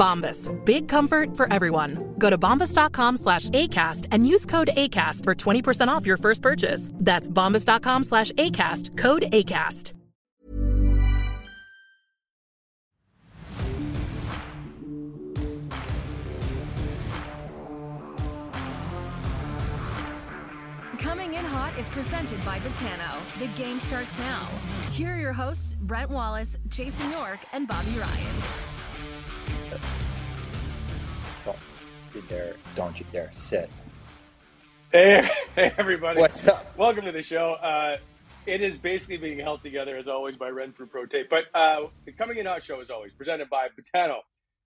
Bombas. Big comfort for everyone. Go to bombas.com slash ACAST and use code ACAST for 20% off your first purchase. That's bombas.com slash ACAST. Code ACAST. Coming in Hot is presented by Betano. The game starts now. Here are your hosts, Brent Wallace, Jason York, and Bobby Ryan. Don't you dare, don't you dare sit. Hey, hey, everybody. What's up? Welcome to the show. Uh, it is basically being held together, as always, by Renfrew Pro Tape. But uh, the Coming In Hot show, as always, presented by Betano.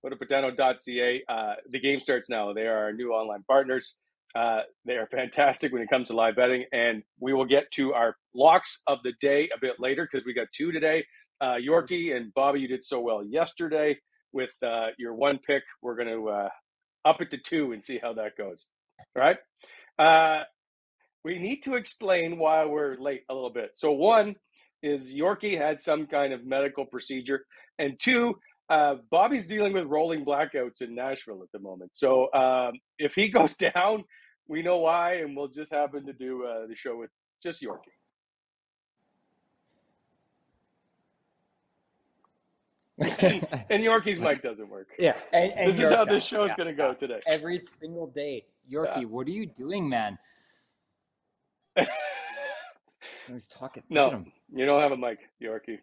Go to betano.ca. Uh, the game starts now. They are our new online partners. Uh, they are fantastic when it comes to live betting. And we will get to our locks of the day a bit later because we got two today. Uh, Yorkie and Bobby, you did so well yesterday with uh, your one pick. We're going to uh, up it to two and see how that goes. All right. Uh, we need to explain why we're late a little bit. So, one is Yorkie had some kind of medical procedure, and two, uh, Bobby's dealing with rolling blackouts in Nashville at the moment. So, um, if he goes down, we know why, and we'll just happen to do uh, the show with just Yorkie. And, and Yorkie's mic doesn't work. Yeah, and, and This is how this show's yeah, going to go yeah. today. Every single day, Yorkie, Yeah. what are you doing, man? He's talking. No, him. you don't have a mic, Yorkie.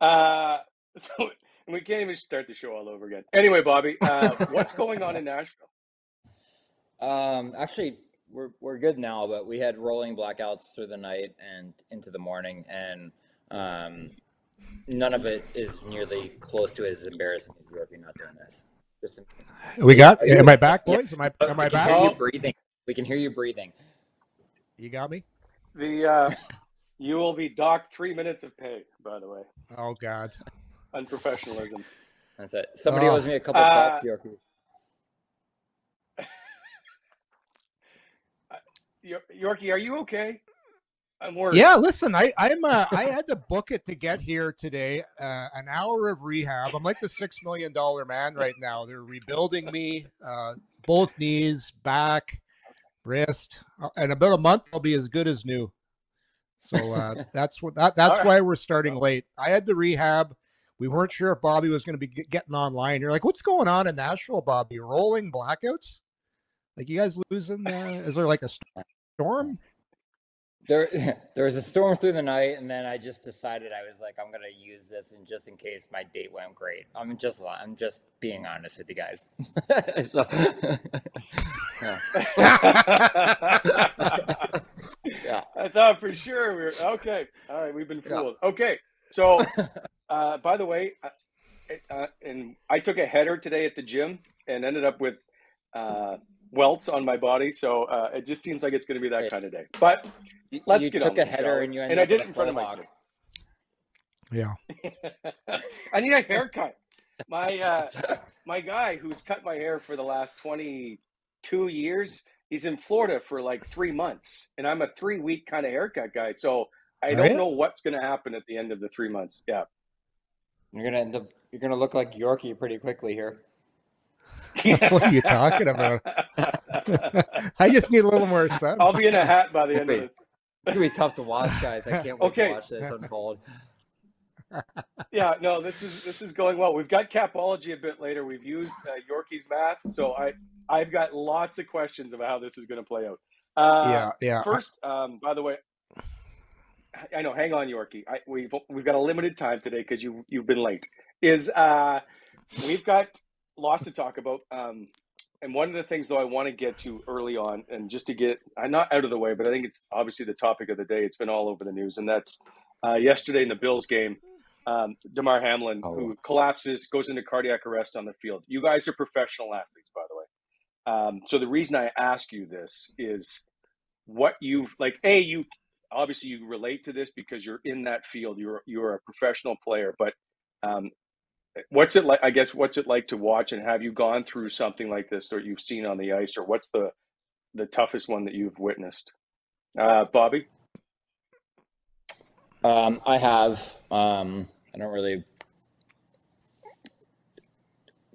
Uh, so we can't even start the show all over again. Anyway, Bobby, uh, what's going on in Nashville? Um, actually, we're we're good now, but we had rolling blackouts through the night and into the morning, and um, none of it is nearly close to as embarrassing as Yorkie not doing this. Just, We got. Are you- Am I back, Yeah, boys? Am I? Am we I can back? hear you breathing. We can hear you breathing. You got me. The uh, you will be docked three minutes of pay. By the way, Oh God. unprofessionalism. That's it. Somebody Oh. owes me a couple Uh, bucks, Yorkie. Yorkie, are you okay? I'm worried. Yeah. Listen, I I'm uh, I had to book it to get here today. Uh, an hour of rehab. I'm like the six million dollar man right now. They're rebuilding me. Uh, both knees, back, wrist. Uh, In about a month, I'll be as good as new. So uh, that's what that, that's right. why we're starting late. I had the rehab. We weren't sure if Bobby was going to be get- getting online. You're like, what's going on in Nashville, Bobby? Rolling blackouts? Like you guys losing? Uh, is there like a storm? There, there was a storm through the night, and then I just decided I was like, I'm gonna use this, and just in case my date went great, I'm just, I'm just being honest with you guys. so, yeah. I thought for sure we were okay. All right, we've been Yeah. fooled. Okay, so uh, by the way, uh, uh, and I took a header today at the gym and ended up with uh, welts on my body. So uh, it just seems like it's going to be that kind of day. But let's you get took on a with the header show. and you ended and I did with it in front of my full Yeah. I need a haircut. My uh, my guy who's cut my hair for the last twenty two years, he's in Florida for like three months, and I'm a three week kind of haircut guy. So I don't yeah? know what's going to happen at the end of the three months. Yeah. You're gonna end up. You're gonna look like Yorkie pretty quickly here. what are you talking about? I just need a little more sun. I'll be in a hat by the end of Wait. this. It's gonna be tough to watch, guys. I can't wait Okay. to watch this unfold. Yeah, no, this is this is going well. We've got capology a bit later. We've used uh, Yorkie's math, so I I've got lots of questions about how this is going to play out. Uh, yeah, yeah. First, um, by the way, I know. Hang on, Yorkie. I, we've we've got a limited time today because you you've been late. Is uh, we've got lots to talk about. Um, and one of the things though I want to get to early on, and just to get I'm not out of the way, but I think it's obviously the topic of the day. It's been all over the news, and that's uh, yesterday in the Bills game. Um, Damar Hamlin, Oh. who collapses, goes into cardiac arrest on the field. You guys are professional athletes, by the way. Um, so the reason I ask you this is what you've like. A, you obviously you relate to this because you're in that field. You're you're a professional player, but um, what's it like? I guess what's it like to watch and have you gone through something like this, or you've seen on the ice, or what's the the toughest one that you've witnessed? Uh, Bobby, Um, I have. Um, I don't really.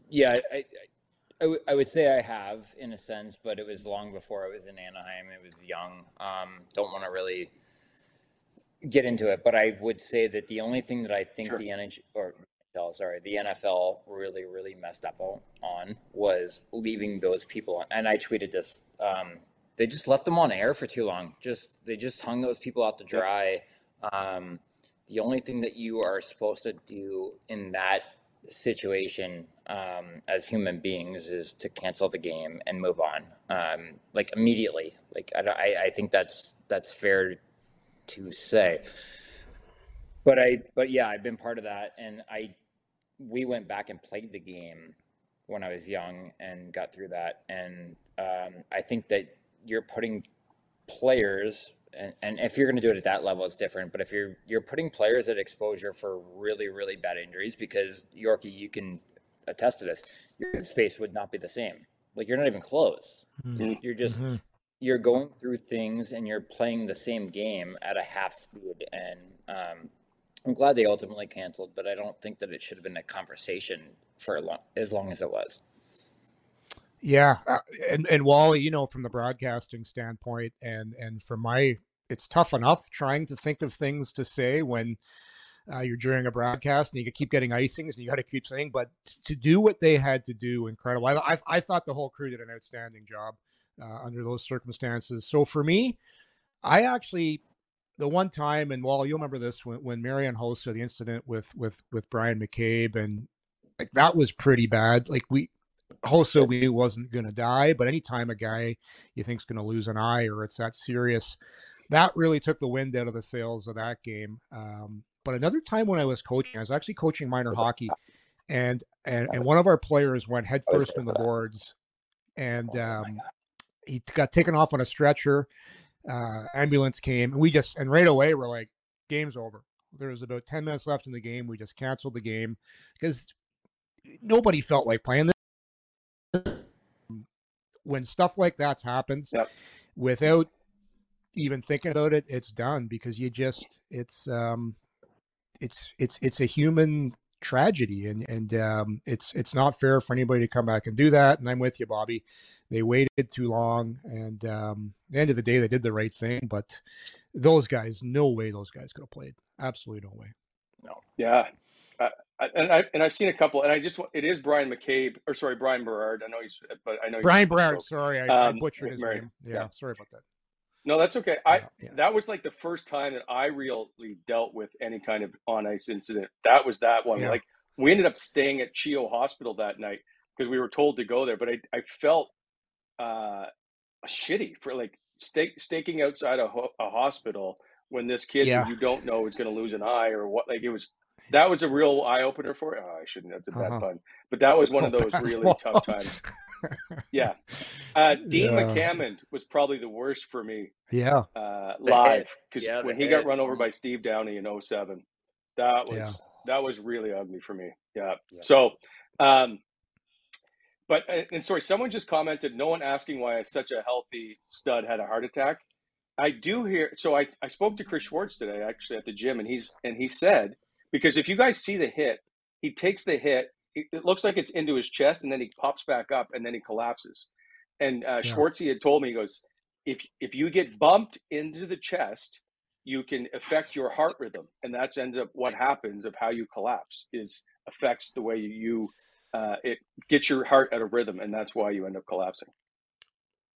Yeah, I, I, I, w- I would say I have in a sense, but it was long before I was in Anaheim. It was young. Um, don't want to really get into it, but I would say that the only thing that I think Sure. the NHL or NFL, sorry, the NFL really, really messed up on- was leaving those people on. And I tweeted this. Um, they just left them on air for too long. Just they just hung those people out to dry. Um, the only thing that you are supposed to do in that situation um, as human beings is to cancel the game and move on, um, like immediately. Like I, I, I think that's that's fair to say. But I, but yeah, I've been part of that, and I, we went back and played the game when I was young and got through that, and um, I think that you're putting players and, and if you're going to do it at that level it's different but if you're you're putting players at exposure for really really bad injuries because yorkie you can attest to this your space would not be the same like you're not even close Mhm. you're just Mhm. you're going through things and you're playing the same game at a half speed and um, i'm glad they ultimately canceled but i don't think that it should have been a conversation for long, as long as it was Yeah, uh, and and Wally, you know, from the broadcasting standpoint, and and from my, it's tough enough trying to think of things to say when uh, you're during a broadcast and you keep getting icings and you got to keep saying. But to do what they had to do, incredible. I I, I thought the whole crew did an outstanding job uh, under those circumstances. So for me, I actually. The one time, and Wally, you'll remember this when, when Marian Hossa the incident with with with Brian McCabe, and like that was pretty bad. Like we, Hossa we wasn't going to die, but anytime a guy you think's going to lose an eye or it's that serious, that really took the wind out of the sails of that game. Um, but another time when I was coaching, I was actually coaching minor hockey, and and and one of our players went headfirst in the boards, and um, he got taken off on a stretcher. Uh, ambulance came, and we just and right away we're like, game's over. There was about ten minutes left in the game. We just canceled the game because nobody felt like playing this. When stuff like that happens, Yep. without even thinking about it, it's done because you just it's um it's it's it's a human tragedy and and um it's it's not fair for anybody to come back and do that and I'm with you Bobby. They waited too long and um at the end of the day they did the right thing but those guys no way those guys could have played. Absolutely no way. No. yeah, uh, I- and I and I've seen a couple, and I just it is Brian McCabe or sorry Bryan Berard. I know he's, but I know Brian Broward sorry I, I Um, butchered his name. Yeah, yeah. sorry about that No, that's okay. I Yeah, that was like the first time that I really dealt with any kind of on ice incident. That was that one. Yeah. Like we ended up staying at CHEO Hospital that night because we were told to go there, but I I felt uh shitty for like stake, staking outside a, ho- a hospital when this kid Yeah. who you don't know is going to lose an eye or what like it was that was a real eye opener for. Oh, I shouldn't. That's a bad Uh-huh. pun. But that was one of those really tough times. Yeah. Uh, Dean Yeah. McAmmond was probably the worst for me Yeah. uh, live because Yeah, when he got run over by Steve Downie in 07, that was Yeah. that was really ugly for me. Yeah. Yeah. So, um, but and, and sorry, someone just commented. No one asking why such a healthy stud had a heart attack. I do hear. So I I spoke to Chris Schwartz today actually at the gym, and he's and he said because if you guys see the hit, he takes the hit. It, it looks like it's into his chest, and then he pops back up, and then he collapses. And uh, Yeah. Schwartzy had told me, he goes, if if you get bumped into the chest, you can affect your heart rhythm, and that's ends up what happens of how you collapse is affects the way you uh, it gets your heart out of rhythm, and that's why you end up collapsing.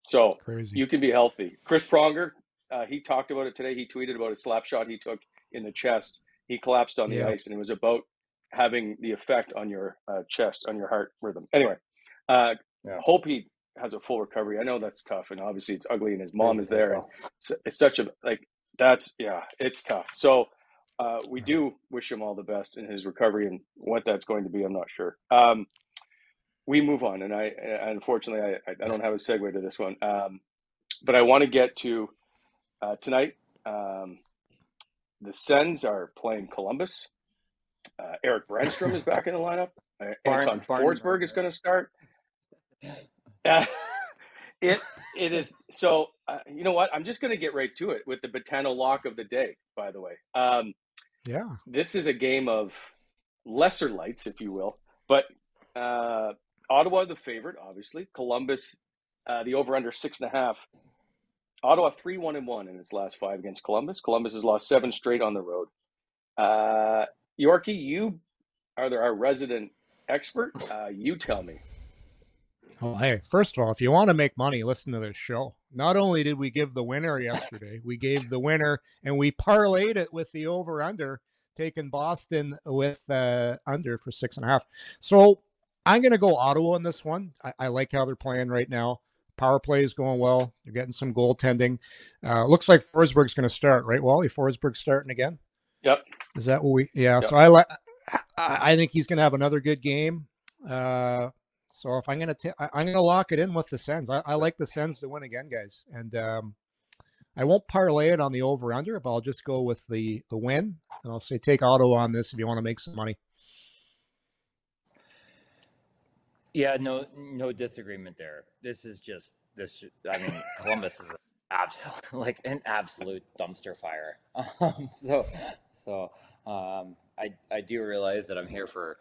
So Crazy. you can be healthy. Chris Pronger, uh, he talked about it today. He tweeted about a slap shot he took in the chest. He collapsed on the Yeah. ice, and it was about having the effect on your uh, chest, on your heart rhythm. Anyway, uh, Yeah. hope he has a full recovery. I know that's tough, and obviously it's ugly, and his mom is there. It's, it's such a like that's yeah, it's tough. So uh, we do wish him all the best in his recovery, and what that's going to be, I'm not sure. Um, we move on, and I unfortunately I, I don't have a segue to this one, um, but I want to get to uh, tonight. Um, the Sens are playing Columbus. Uh, Erik Brännström is back in the lineup. Uh, Barn- Anton Barn- Forsberg is going to start. Uh, it it is so. Uh, you know what? I'm just going to get right to it with the Betano lock of the day. By the way, um, Yeah. this is a game of lesser lights, if you will. But uh, Ottawa, the favorite, obviously. Columbus, uh, the over under six and a half. Ottawa three one and one in its last five against Columbus. Columbus has lost seven straight on the road. Uh, Yorkie, you are our resident expert. Uh, you tell me. Well, hey, first of all, if you want to make money, listen to this show. Not only did we give the winner yesterday, we gave the winner and we parlayed it with the over under, taking Boston with uh, under for six and a half. So I'm going to go Ottawa in this one. I, I like how they're playing right now. Power play is going well. They're getting some goaltending. Uh, looks like Forsberg's going to start, right, Wally? Forsberg's starting again. Yep. Is that what we? Yeah. Yep. So I like. I I think he's going to have another good game. Uh, so if I'm going to, I'm going to lock it in with the Sens. I, I like the Sens to win again, guys, and um, I won't parlay it on the over under, but I'll just go with the the win, and I'll say take auto on this if you want to make some money. Yeah, no, no disagreement there. This is just this. I mean, Columbus is absolute, like an absolute dumpster fire. Um, so, so um, I I do realize that I'm here for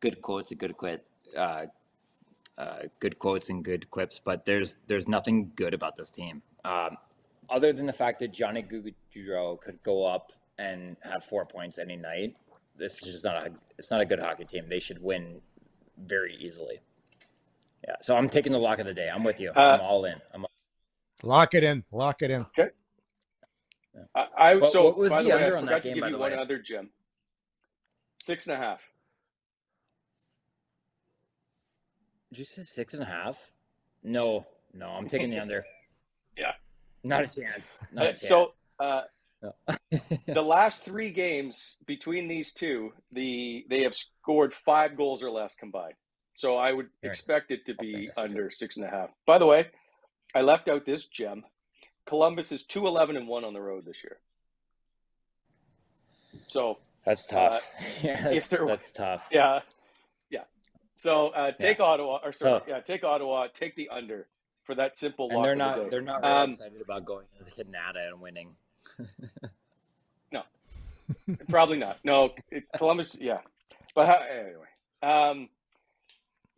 good quotes and good quits, uh, uh, good quotes and good quips, but there's there's nothing good about this team. Um, other than the fact that Johnny Gaudreau could go up and have four points any night, this is just not a it's not a good hockey team. They should win very easily. Yeah, so I'm taking the lock of the day. I'm with you. I'm Uh, all in. I'm Lock it in. Lock it in. I, I What- so what was by the the way, I under on that forgot to give you one way? other gem. Six and a half. Did you say six and a half? No, no, I'm taking the under. Yeah. Not a chance. Not a Uh, chance. so uh, No. the last three games between these two, the they have scored five goals or less combined. So I would Right. expect it to be Okay. under six and a half. By the way, I left out this gem. Columbus is two eleven and one on the road this year. So that's tough. yeah, that's, there- that's tough. yeah, yeah. So uh, take Ottawa, or sorry, So- yeah, take Ottawa. Take the under for that simple. And they're of the not they're not really Um, excited about going into Canada and winning. No, probably not. No, it, Columbus. Yeah, but how, anyway, um,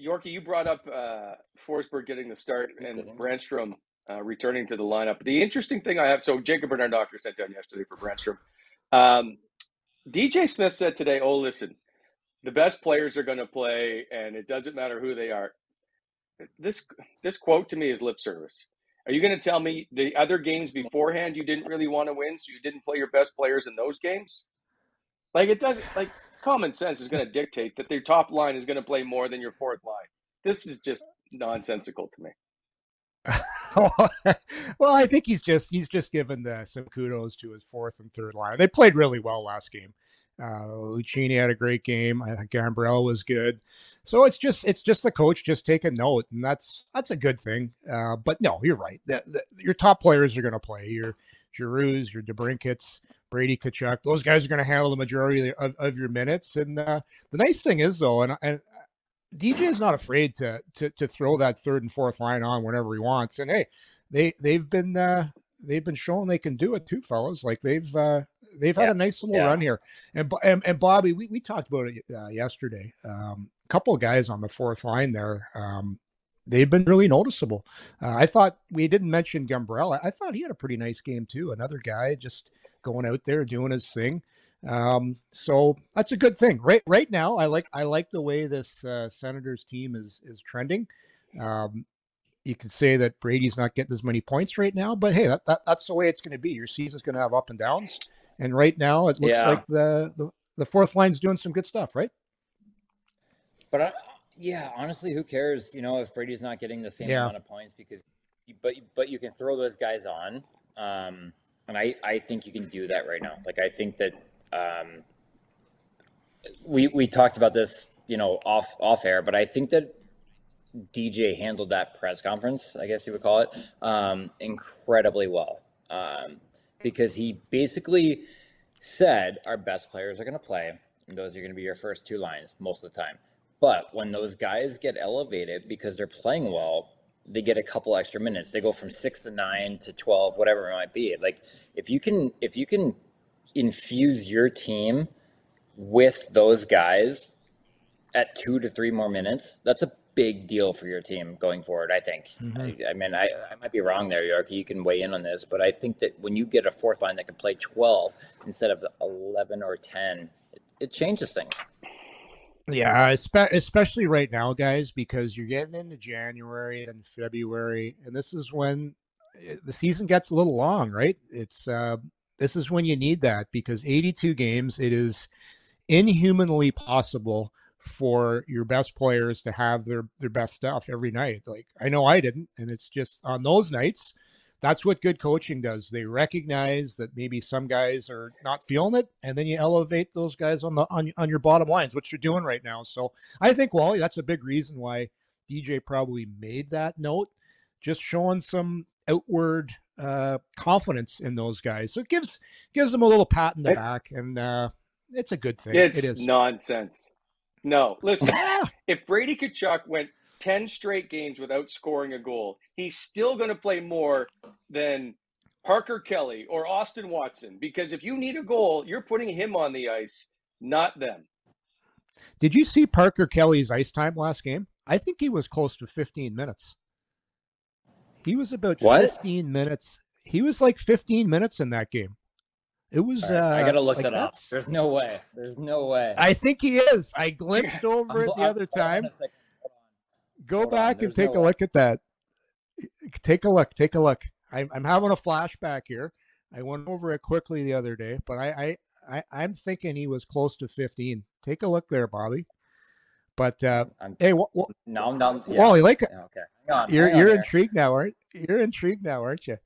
Yorkie, you brought up uh, Forsberg getting the start and Brännström uh, returning to the lineup. The interesting thing I have, so Jacob Bernard-Docker sent down yesterday for Brännström. Um, DJ Smith said today, "Oh, listen, the best players are going to play, and it doesn't matter who they are." This this quote to me is lip service. Are you going to tell me the other games beforehand you didn't really want to win, so you didn't play your best players in those games? Like it doesn't like common sense is going to dictate that their top line is going to play more than your fourth line. This is just nonsensical to me. well, I think he's just he's just given the, some kudos to his fourth and third line. They played really well last game. Uh, Lucchini had a great game. I think Gambrell was good. So it's just it's just the coach just taking note, and that's that's a good thing. Uh, but no, you're right. The, the, your top players are going to play. Your Giroux's, your DeBrincats, Brady Tkachuk. Those guys are going to handle the majority of, of your minutes. And uh, the nice thing is though, and, and DJ is not afraid to, to to throw that third and fourth line on whenever he wants. And hey, they they've been uh, they've been showing they can do it too, fellas. Like they've uh, they've had Yeah. a nice little Yeah. run here. And, and and Bobby, we, we talked about it uh, yesterday. Um, a couple of guys on the fourth line there. Um, they've been really noticeable. Uh, I thought we didn't mention Gambrell. I, I thought he had a pretty nice game too. Another guy just going out there doing his thing. Um, so that's a good thing. Right right now, I like I like the way this uh, Senators team is is trending. Um, you can say that Brady's not getting as many points right now, but hey, that, that that's the way it's going to be. Your season's going to have up and downs, and right now it looks Yeah. like the, the the fourth line's doing some good stuff, right? But I, yeah, honestly, who cares? You know, if Brady's not getting the same Yeah. amount of points because, but but you can throw those guys on, um, and I I think you can do that right now. Like I think that um, we we talked about this, you know, off off air, but I think that DJ handled that press conference, I guess you would call it, um, incredibly well. Um, because he basically said our best players are going to play, and those are going to be your first two lines most of the time. But when those guys get elevated because they're playing well, they get a couple extra minutes. They go from six to nine to twelve, whatever it might be. Like if you can, if you can infuse your team with those guys at two to three more minutes, that's a big deal for your team going forward. I think. Mm-hmm. I, I mean, I, I might be wrong there, York. You can weigh in on this, but I think that when you get a fourth line that can play twelve instead of eleven or ten, it, it changes things. Yeah, especially right now, guys, because you're getting into January and February, and this is when eh, the season gets a little long, right? It's uh, this is when you need that because 82 games, it is inhumanly possible for your best players to have their their best stuff every night. Like I know I didn't, and it's just on those nights. That's what good coaching does. They recognize that maybe some guys are not feeling it, and then you elevate those guys on the on, on your bottom lines, which you're doing right now. So I think, Wally, that's a big reason why DJ probably made that note, just showing some outward uh, confidence in those guys. So it gives gives them a little pat in the It- back, and uh, it's a good thing. It's it is. nonsense. No, listen. If Brady Tkachuk went 10 straight games without scoring a goal, he's still going to play more than Parker Kelly or Austin Watson because if you need a goal, you're putting him on the ice, not them. Did you see Parker Kelly's ice time last game? I think he was close to 15 minutes. He was about What? 15 minutes. He was like 15 minutes in that game. It was. All right, I uh, gotta look like that up. There's no way. There's no way. I think he is. I glimpsed over it I'm- the I'm- other hold on time. a second. Hold on. Go hold on, back and take no a way. look at that. Take a look. Take a look. I'm, I'm having a flashback here. I went over it quickly the other day, but I, I, I I'm thinking he was close to 15. Take a look there, Bobby. But uh, I'm, hey, what, what, now I'm down. Yeah. Wally, like Yeah, okay. Hang on. you're hang you're there. intrigued now, aren't you're intrigued now, aren't you?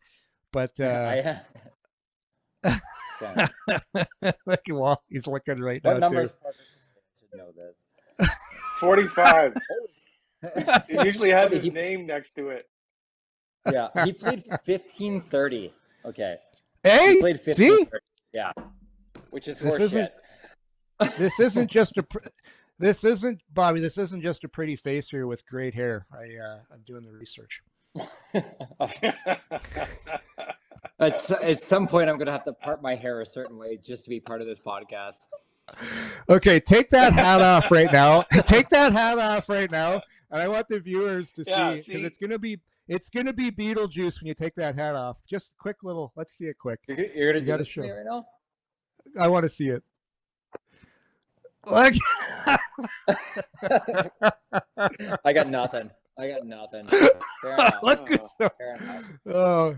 But uh, I, Son, look at Wall, he's looking right what now number is too. Parker? I should know this. 45. It usually has his he- name next to it. Yeah, he played fifteen thirty. Okay, Hey, he played fifteen see. Yeah, which is This isn't- this isn't just a. This isn't Bobby. This isn't just a pretty face here with great hair. I uh, I'm doing the research. at, at some point, I'm gonna have to part my hair a certain way just to be part of this podcast. Okay, take that hat off right now. take that hat off right now, and I want the viewers to Yeah, see because it's gonna be it's gonna be Beetlejuice when you take that hat off. Just quick little. Let's see it quick. You're, gonna- you're gonna You do gotta this to me show. right now? I want to see it. Like, I got nothing. I got nothing. Fair enough. look at so- Fair enough. Oh,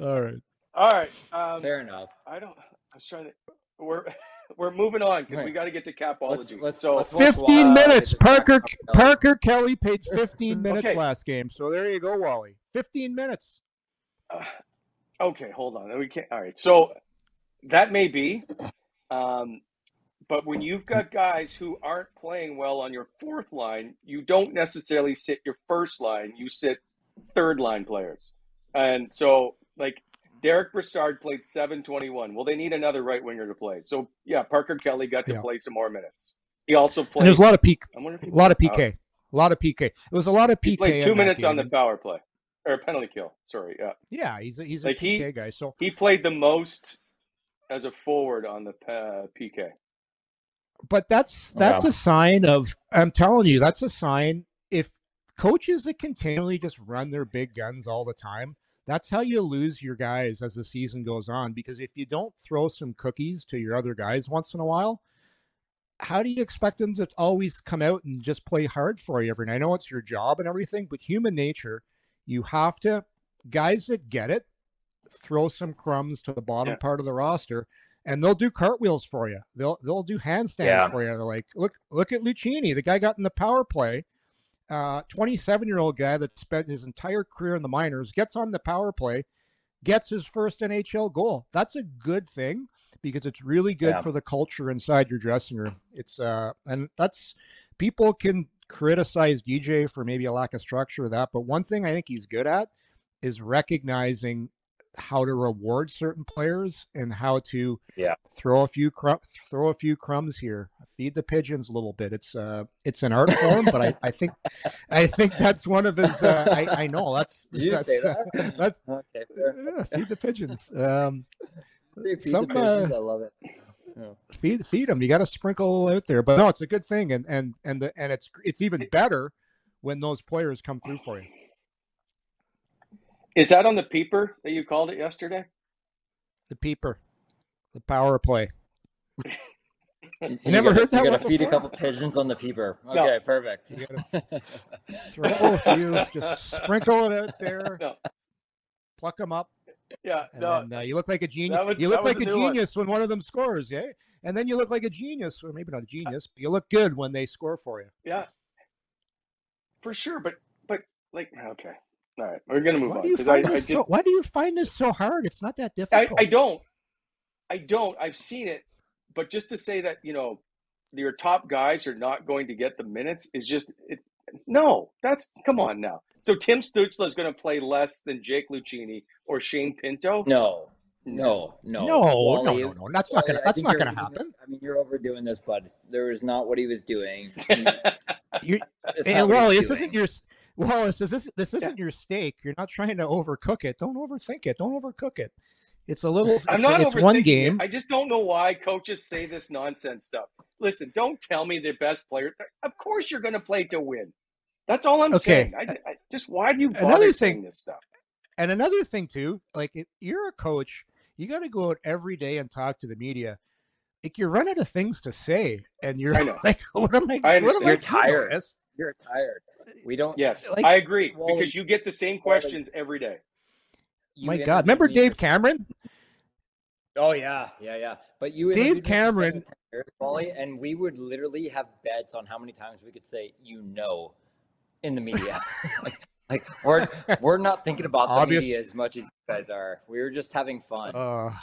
all right. All right. Um, Fair enough. I don't. I was trying to. We're we're moving on because we got to get to Let's, capology. let's, so let's 15 minutes. Parker about something else. Parker Kelly paid 15 minutes Okay. last game. So there you go, Wally. 15 minutes. Uh, okay, hold on. We can't. All right. So that may be. Um, But when you've got guys who aren't playing well on your fourth line, you don't necessarily sit your first line. You sit third line players. And so, like, Derek Brassard played 721. Well, they need another right winger to play. So, yeah, Parker Kelly got to Yeah. play some more minutes. He also played. And there's a lot of peak, I wonder if a lot of played- PK, a lot of PK. It was a lot of PK. He played two that minutes on the power play or penalty kill. Sorry, yeah. Yeah, he's a, he's a Like, he- PK guy. So He played the most as a forward on the uh, PK. but that's that's Yeah. a sign of i'm telling you that's a sign if coaches that continually just run their big guns all the time that's how you lose your guys as the season goes on because if you don't throw some cookies to your other guys once in a while how do you expect them to always come out and just play hard for you every night i know it's your job and everything but human nature you have to guys that get it throw some crumbs to the bottom Yeah. part of the roster and they'll do cartwheels for you. They'll they'll do handstands Yeah. for you. They're like, look look at Lucchini. The guy got in the power play. Uh, 27 year old guy that spent his entire career in the minors gets on the power play, gets his first NHL goal. That's a good thing because it's really good Yeah. for the culture inside your dressing room. It's uh and that's people can criticize DJ for maybe a lack of structure of that, but one thing I think he's good at is recognizing how to reward certain players and how to Yeah. throw a few crum- throw a few crumbs here. Feed the pigeons a little bit. It's uh it's an art form but i i think i think that's one of his uh i i know. That's Did you that's, say uh, that? that's Okay, yeah, feed the pigeons. Um They feed Some, the pigeons. uh, I love it. feed feed them you got to sprinkle out there. But no it's a good thing and and and the and it's it's even better when those players come through for you Is that on the peeper that you called it yesterday? the peeper the power play You never gotta, heard that You gotta one feed a couple pigeons on the peeper. No. Okay, perfect. You throw a few just sprinkle it out there No. pluck them up Yeah, And no. then uh, you look like a genius. was- you look like a a new one. genius when one of them scores, yeah. And then you look like a genius, or maybe not a genius, but you look good when they score for you. Yeah, for sure. But but like okay, all right, we're gonna move Why on do because I, I just so? Why do you find this so hard? It's not that difficult. I don't I don't I've seen it, but just to say that you know your top guys are not going to get the minutes is just it, no. That's come on now. So Tim Stützle is going to play less than Jake Lucchini or Shane Pinto. No, no, no, No, Wally, no, no, no. That's not gonna. That's not gonna happen. I mean, you're overdoing this, bud. There is not what he was doing. You, It's eh, not what well, he's this isn't doing. your. S- Wallace, this isn't this isn't your steak. You're not trying to overcook it. Don't overthink it. Don't overcook it. It's a little. I'm not it's one overthinking it. game. I just don't know why coaches say this nonsense stuff. Listen, don't tell me the best player. Of course, you're going to play to win. That's all I'm Okay. saying. I, I just why do you Another bother thing- saying this stuff? And another thing too, like if you're a coach, you got to go out every day and talk to the media. Like you're running out of things to say, and you're like, "What am I? I what am understand. I You're doing tired. this?" You're tired. We don't. Yes, Like- I agree Well, because you get the same well, questions every day. My God, remember Dave Cameron? Oh yeah, yeah, yeah. But you Dave interviewed me for Cameron- years, Wally, and we would literally have bets on how many times we could say "you know" in the media. like, like we're we're not thinking about the Obvious- media as much as you guys are. We were just having fun. Uh,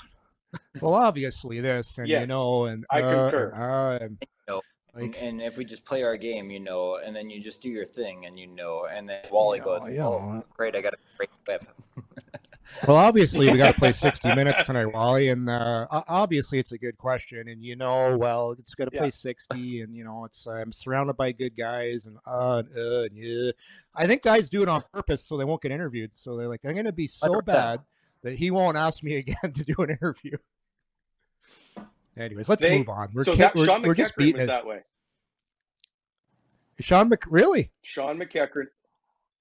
well, obviously this, and you know, and I uh, concur. and, uh, and No. Like, and, and if we just play our game, you know, and then you just do your thing, and you know, and then Wally Yeah, goes, yeah. "Oh, great, I got a great whip." well, obviously we got to play 60 minutes tonight, Wally, and uh, obviously it's a good question, and you know, well, it's going to play Yeah. 60, and you know, it's I'm surrounded by good guys, and uh, and, uh, and yeah. I think guys do it on purpose so they won't get interviewed. So they're like, I'm going to be so 100%. bad that he won't ask me again to do an interview. Anyways, let's They- move on. We're, so that we're, Sean we're just beating was it. that way. Sean Mc, really? Sean McEachran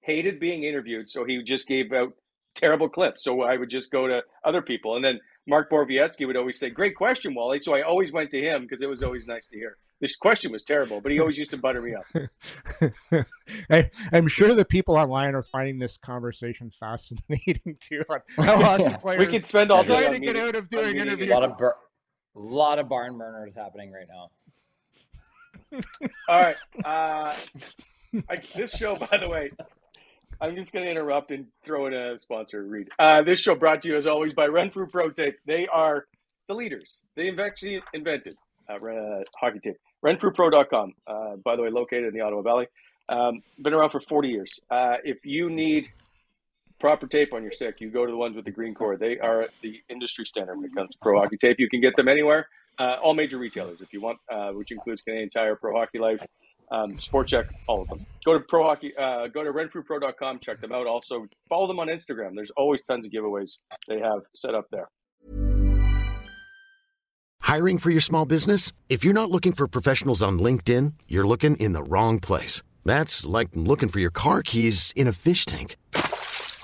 hated being interviewed, so he just gave out terrible clips. So I would just go to other people, and then Mark Borowiecki would always say, "Great question, Wally." So I always went to him because it was always nice to hear. This question was terrible, but he always used to butter me up. I, I'm sure the people online are finding this conversation fascinating too. On how hockey Yeah. players We could spend all day trying to get meeting- out of doing interviews. a lot of bur- lot of barn burners happening right now. All right. Uh, I, this show, by the way, I'm just going to interrupt and throw in a sponsor read. Uh, this show brought to you, as always, by Renfrew Pro Tape. They are the leaders. They actually invented uh, uh, hockey tape. RenfrewPro.com. Uh, by the way, located in the Ottawa Valley. Um, been around for 40 years. Uh, if you need proper tape on your stick, you go to the ones with the green cord. They are the industry standard when it comes to pro hockey tape. You can get them anywhere, uh, all major retailers if you want, uh, which includes Canadian Tire, Pro Hockey Life, um, Sport Chek, all of them. Go to Pro Hockey, uh, go to RenfrewPro.com, check them out. Also, follow them on Instagram. There's always tons of giveaways they have set up there. Hiring for your small business? If you're not looking for professionals on LinkedIn, you're looking in the wrong place. That's like looking for your car keys in a fish tank.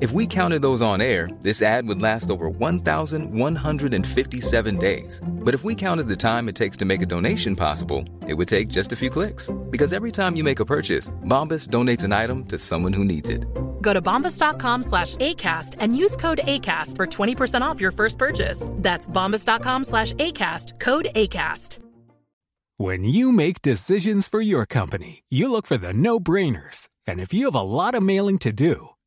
If we counted those on air, this ad would last over 1,157 days. But if we counted the time it takes to make a donation possible, it would take just a few clicks. Because every time you make a purchase, Bombas donates an item to someone who needs it. Go to bombas.com slash ACAST and use code ACAST for 20% off your first purchase. That's bombas.com slash ACAST, code ACAST. When you make decisions for your company, you look for the no brainers. And if you have a lot of mailing to do,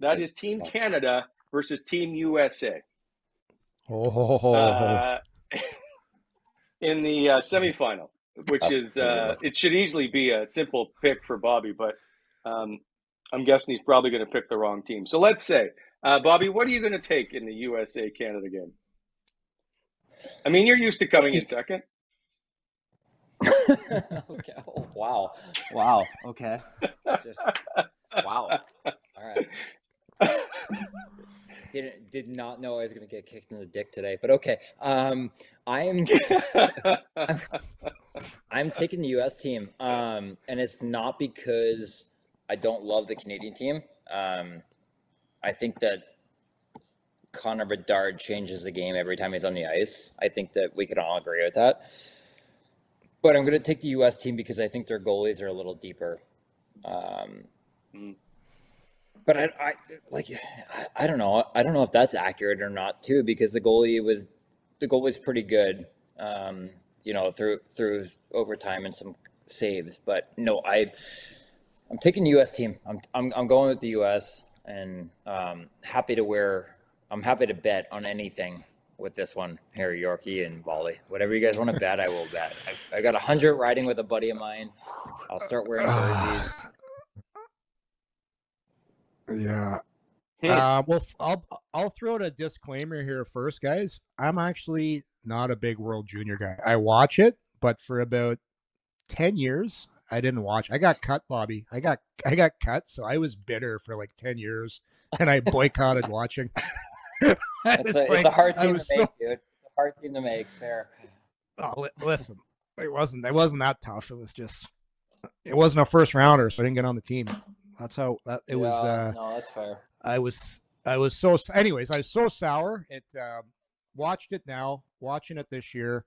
That is Team Canada versus Team USA. Oh, Uh, in the uh, semifinal, which is uh, it should easily be a simple pick for Bobby, but um, I'm guessing he's probably going to pick the wrong team. So let's say, uh, Bobby, what are you going to take in the USA Canada game? I mean, you're used to coming in second. okay. Oh, wow. Wow. Okay. Just wow. All right. Didn't did not know I was gonna get kicked in the dick today, but okay. Um, I am I'm, I'm taking the U.S. team, um, and it's not because I don't love the Canadian team. Um, I think that Connor Bedard changes the game every time he's on the ice. I think that we can all agree with that. But I'm going to take the U.S. team because I think their goalies are a little deeper. Um, but I, I like, I, I don't know. I don't know if that's accurate or not too, because the goalie was the goal was pretty good. Um, you know, through through overtime and some saves. But no, I I'm taking the U.S. team. I'm I'm, I'm going with the U.S. and um, happy to wear. I'm happy to bet on anything with this one here, Yorkie and Wally. Whatever you guys want to bet, I will bet. I, I got a hundred riding with a buddy of mine. I'll start wearing jerseys. Yeah. Hmm. Uh, well, I'll I'll throw out a disclaimer here first, guys. I'm actually not a big World Junior guy. I watch it, but for about ten years, I didn't watch. I got cut, Bobby. I got I got cut, so I was bitter for like ten years, and I boycotted watching. It's a, it's a hard team to was make, so- dude. It's a hard team to make. Fair. Oh, li- listen, it wasn't. It wasn't that tough. It was just. It wasn't a first rounder, so I didn't get on the team. That's how that it was. Uh, no, that's fair. I was I was so anyways, I was so sour. It um, watched it now, watching it this year.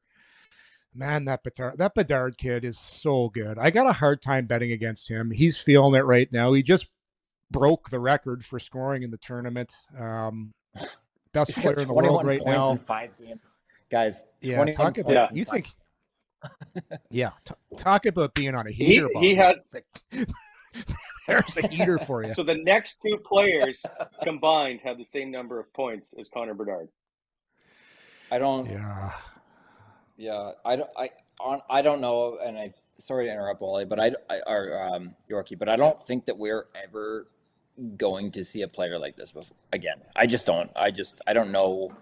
Man, that Bedard, that Bedard kid is so good. I got a hard time betting against him. He's feeling it right now. He just broke the record for scoring in the tournament. Um, best player in the world right now. in five games, guys. Yeah, talk about Yeah. you think Yeah, t- talk about being on a heater. he Bobby. has There's a heater for you. so the next two players combined have the same number of points as Connor Bedard. I don't. Yeah. Yeah, I don't. I on. I don't know, and I sorry to interrupt, Wally, but I, I or um, Yorkie, but I don't think that we're ever going to see a player like this before again. I just don't. I just. I don't know.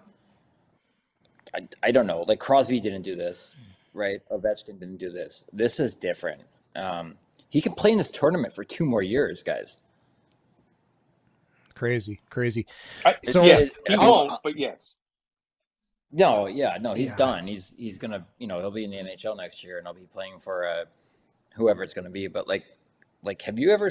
I, I don't know. Like Crosby didn't do this, right? Ovechkin didn't do this. This is different. Um, he can play in this tournament for two more years, guys. Crazy, crazy. I, So- yes, he I'll- won't, but yes. No, yeah, no, he's Yeah. done. He's he's gonna, you know, he'll be in the NHL next year, and he'll be playing for uh, whoever it's gonna be. But like, like, have you ever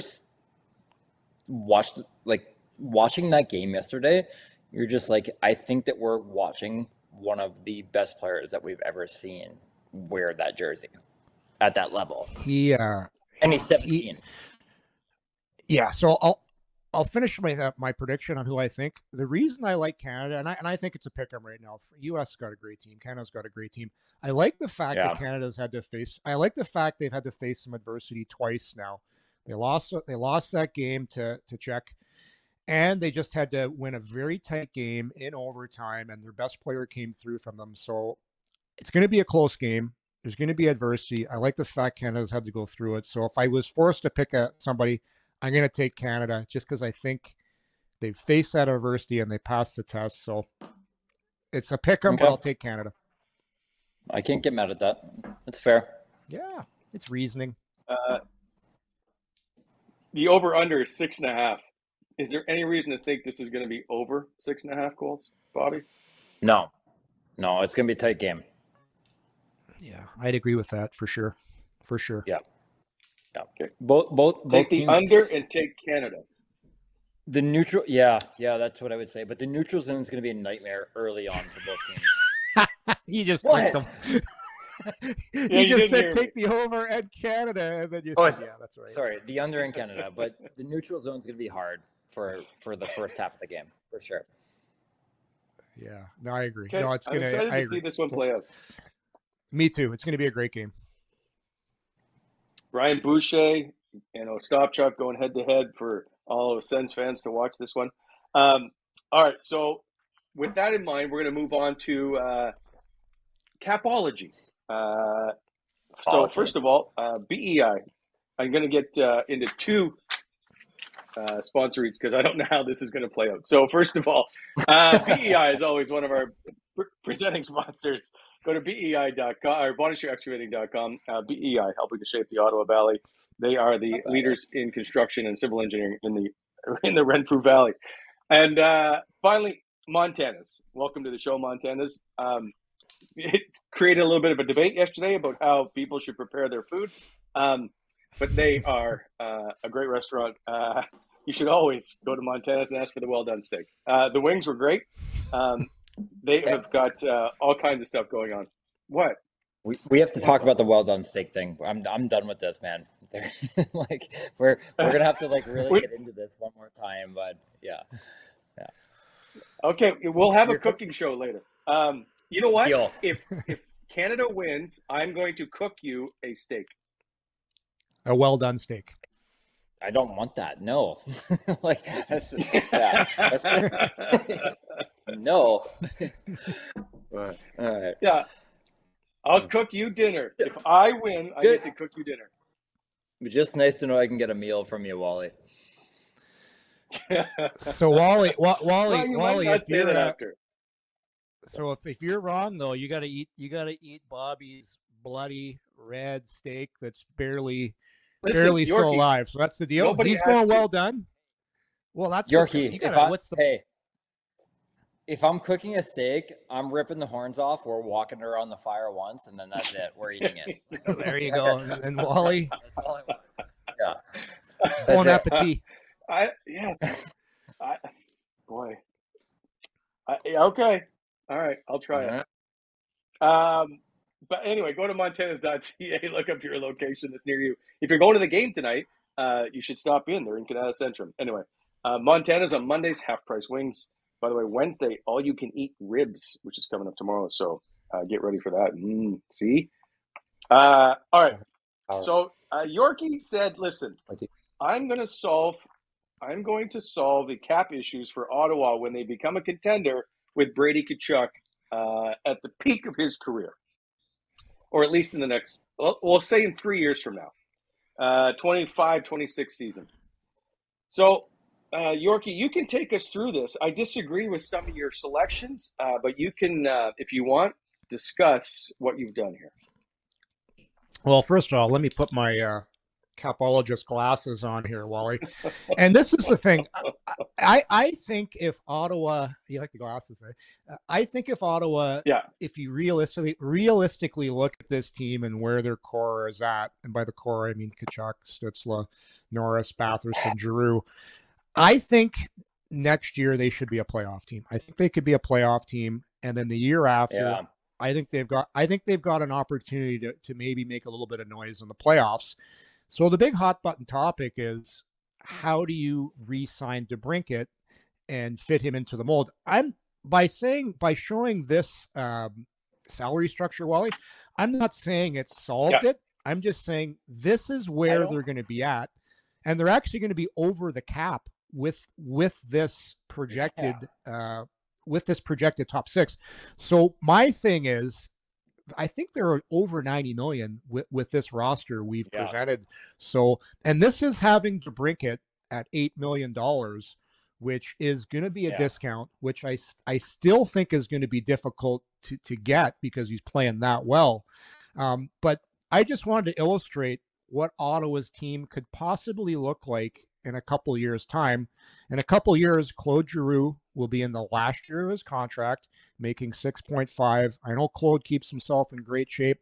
watched like watching that game yesterday? You're just like, I think that we're watching one of the best players that we've ever seen wear that jersey at that level, He, uh, and he's 17. yeah. So I'll I'll finish my uh, my prediction on who I think. The reason I like Canada, and I and I think it's a pick 'em right now. U.S. got a great team. Canada's got a great team. I like the fact Yeah. that Canada's had to face. I like the fact they've had to face some adversity twice now. They lost. They lost that game to to Czech, and they just had to win a very tight game in overtime, and their best player came through from them. So it's going to be a close game. There's going to be adversity. I like the fact Canada's had to go through it. So if I was forced to pick a somebody, I'm going to take Canada just because I think they've faced that adversity and they passed the test. So it's a pick 'em, but I'll take Canada. I can't get mad at that. That's fair. Yeah, it's reasoning. Uh, the over under is six and a half. Is there any reason to think this is going to be over six and a half goals, Bobby? No, no, it's gonna be a tight game. Yeah, I'd agree with that for sure. For sure. Yeah, yeah. Okay. Both both both the teams. under and take Canada. The neutral, yeah, yeah, that's what I would say. But the neutral zone is going to be a nightmare early on for both teams. you just What? clicked them. you you just said take me. the over and Canada, and then you Oh, said, I- yeah, that's right. Sorry, the under in Canada, but the neutral zone is going to be hard for for the first half of the game for sure. Yeah, no, I agree. Okay. No, it's I'm gonna. excited I to see this one play out. Me too. It's gonna be a great game. Ryan Boucher and Ostapchuk going head to head for all of Sens fans to watch this one. Um, all right, so with that in mind, we're going to move on to uh, Capology. Uh, so Capology. first of all, uh, BEI. I'm going to get uh, into two uh, sponsor reads because I don't know how this is going to play out. So first of all, uh, BEI is always one of our pre- presenting sponsors. Go to BEI.com or BonnechereExcavating.com. Uh, BEI helping to shape the Ottawa Valley. They are the leaders in construction and civil engineering in the in the Renfrew Valley. And uh, finally, Montana's. Welcome to the show, Montana's. Um, it created a little bit of a debate yesterday about how people should prepare their food. Um, but they are uh, a great restaurant. Uh, you should always go to Montana's and ask for the well done steak. Uh, the wings were great. Um, they have got uh, all kinds of stuff going on. What? We, we have to talk about the well done steak thing. I'm I'm done with this, man. They're, like we're we're gonna have to like really We- get into this one more time, but yeah. yeah. Okay, we'll have a You're cook- cooking show later. Um, you know what? Deal. If if Canada wins, I'm going to cook you a steak. A well done steak. I don't want that. No, like that's yeah. That's, no. All right. yeah, I'll cook you dinner. If I win, I Good. get to cook you dinner. Just nice to know I can get a meal from you, Wally. So Wally, Wa- Wally, well, you Wally, might not if say you're that uh, after. so if, if you're wrong though, you gotta eat you gotta eat Bobby's bloody red steak that's barely Listen, barely still alive. So that's the deal. nobody He's going you. well done. Well, that's what's- Yorkie, you if gotta- I what's the hey, if I'm cooking a steak, I'm ripping the horns off. We're walking around the fire once, and then that's it. We're eating it. there you go. And, and Wally, That's all I want. Yeah. bon That's it. appetit. I yeah. I, boy. I, okay. All right. I'll try it. Um, but anyway, go to montanas.ca, look up your location that's near you. If you're going to the game tonight, uh, you should stop in. They're in Kanata Centrum. Anyway, uh, Montana's on Mondays, half price wings. By the way, Wednesday, all you can eat ribs, which is coming up tomorrow. So uh, get ready for that. Mm, see? Uh, all right. So uh, Yorkie said, "Listen, I'm going to solve. I'm going to solve the cap issues for Ottawa when they become a contender with Brady Tkachuk uh, at the peak of his career, or at least in the next. Well, we'll say in three years from now, uh, 25, 26 season. So, uh, Yorkie, you can take us through this. I disagree with some of your selections, uh, but you can, uh, if you want, discuss what you've done here. Well, first of all, let me put my uh, capologist glasses on here, Wally. And this is the thing. I I think if Ottawa, you like the glasses, eh? I think if Ottawa, yeah, if you realistically realistically look at this team and where their core is at, and by the core I mean Tkachuk, Stützle, Norris, Batherson, Giroux. I think next year they should be a playoff team. I think they could be a playoff team, and then the year after. Yeah. I think they've got I think they've got an opportunity to, to maybe make a little bit of noise in the playoffs. So the big hot button topic is how do you re-sign DeBrincat and fit him into the mold? I'm by saying by showing this um, salary structure, Wally. I'm not saying it solved Yeah. it. I'm just saying this is where they're going to be at, and they're actually going to be over the cap with with this projected uh, with this projected top six. So my thing is, I think there are over 90 million with, with this roster we've Yeah. presented. So, and this is having DeBrincat at $8 million, which is going to be a Yeah. discount, which I I still think is going to be difficult to, to get because he's playing that well. Um, but I just wanted to illustrate what Ottawa's team could possibly look like in a couple years' time. In a couple years, Claude Giroux will be in the last year of his contract, making 6.5. I know Claude keeps himself in great shape.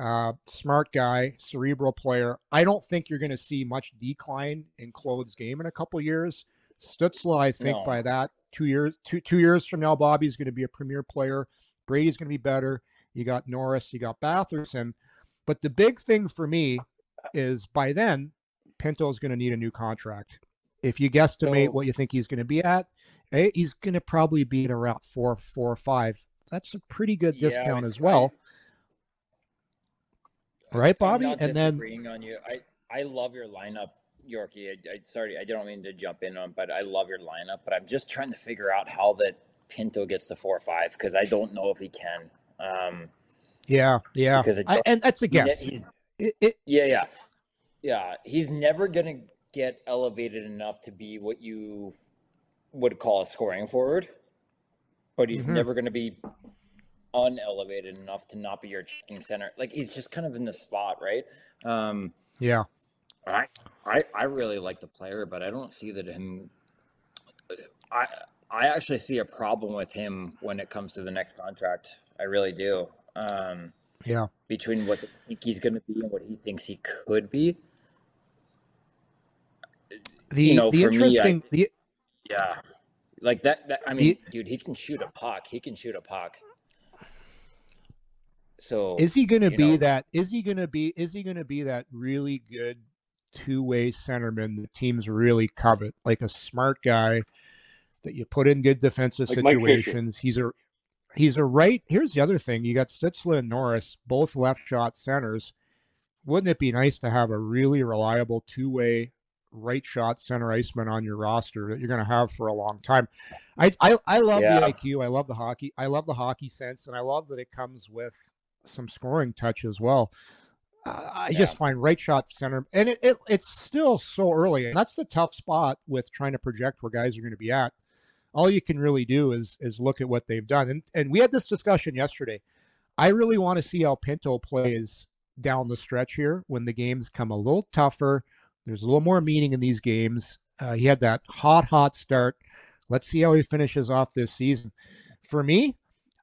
Uh, smart guy, cerebral player. I don't think you're going to see much decline in Claude's game in a couple years. Stützle, I think No. by that two years, two two years from now, Bobby's going to be a premier player. Brady's going to be better. You got Norris, you got Batherson, but the big thing for me is by then Pinto's going to need a new contract. If you guesstimate So- what you think he's going to be at, eh, he's going to probably be at around four, four or five. That's a pretty good Yeah, discount as well, right, I'm Bobby? And then on you. I I love your lineup, Yorkie. I, I sorry, I don't mean to jump in on, but I love your lineup. But I'm just trying to figure out how that Pinto gets to four or five because I don't know if he can. Um, yeah, yeah, I, and that's a guess. It, it, yeah, yeah, yeah. He's never gonna get elevated enough to be what you would call a scoring forward, but he's Mhm. never gonna be unelevated enough to not be your checking center. Like he's just kind of in the spot, right? Um, yeah, I, I, I really like the player, but I don't see that him. I, I actually see a problem with him when it comes to the next contract. I really do. Um, yeah. between what I think he's going to be and what he thinks he could be. The You know, the for me, I- interesting the Yeah, like that. that I mean, dude, he can shoot a puck. He can shoot a puck. So is he going to be know, that? Is he going to be? Is he going to be that really good two-way centerman the teams really covet, like a smart guy that you put in good defensive Like situations? He's a he's a right. Here's the other thing: you got Stützle and Norris, both left shot centers. Wouldn't it be nice to have a really reliable two-way right shot center iceman on your roster that you're going to have for a long time? I I, I love Yeah. the IQ. I love the hockey. I love the hockey sense, and I love that it comes with some scoring touch as well. Uh, I Yeah. just find right shot center, and it, it it's still so early, and that's the tough spot with trying to project where guys are going to be at. All you can really do is is look at what they've done, and and we had this discussion yesterday. I really want to see how Pinto plays down the stretch here when the games come a little tougher. There's a little more meaning in these games. Uh, he had that hot, hot start. Let's see how he finishes off this season. For me,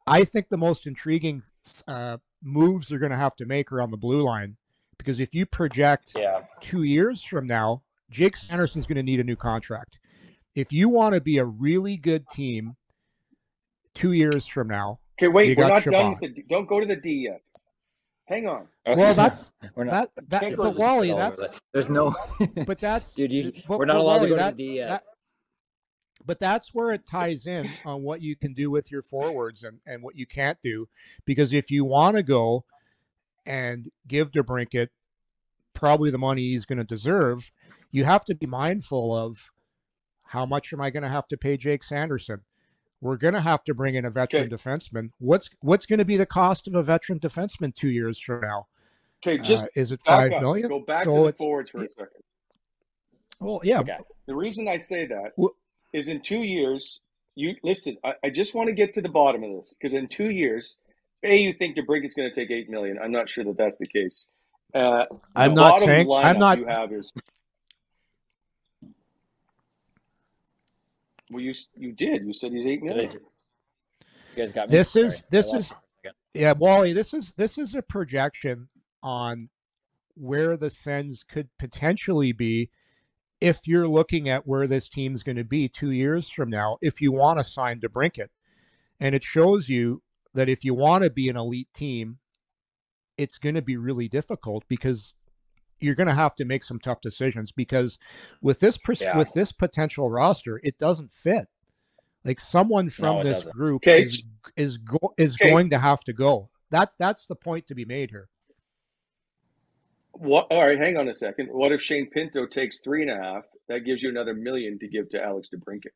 I think the most intriguing uh, moves they're going to have to make are on the blue line because if you project yeah, two years from now, Jake Sanderson's going to need a new contract. If you want to be a really good team two years from now, Okay, wait, we're not done with the. Don't go to the D yet. Hang on. Uh, well, that's we're not. that that. But the Wally, all that's the- There's no. but that's Dude, you, but- we're not but allowed Wally, to go that- to the D yet. that- but that's where it ties in on what you can do with your forwards and, and what you can't do. Because if you want to go and give DeBrincat probably the money he's going to deserve, you have to be mindful of how much am I going to have to pay Jake Sanderson? We're going to have to bring in a veteran Okay. defenseman. What's what's going to be the cost of a veteran defenseman two years from now? Okay, just Uh, is it five up. million? Go back So to the forwards for a second. Well, yeah, Okay. The reason I say that Wh- is in two years, you listen. I, I just want to get to the bottom of this because in two years, a you think DeBrincat's going to take eight million. I'm not sure that that's the case. Uh, the I'm not saying- I'm not- You have is well, you you did. You said he's eight Did I million. ju- you guys got me. This Sorry, is- I this is- you for a second. Yeah, Wally, this is this is a projection on where the Sens could potentially be if you're looking at where this team's going to be two years from now, if you want to sign to DeBrincat. And it shows you that if you want to be an elite team, it's going to be really difficult because you're going to have to make some tough decisions because with this pers- Yeah. with this potential roster, it doesn't fit. Like someone from No, this doesn't. group is is go- is going to have to go. That's that's the point to be made here. What? All right, hang on a second. What if Shane Pinto takes three and a half? That gives you another million to give to Alex DeBrincat.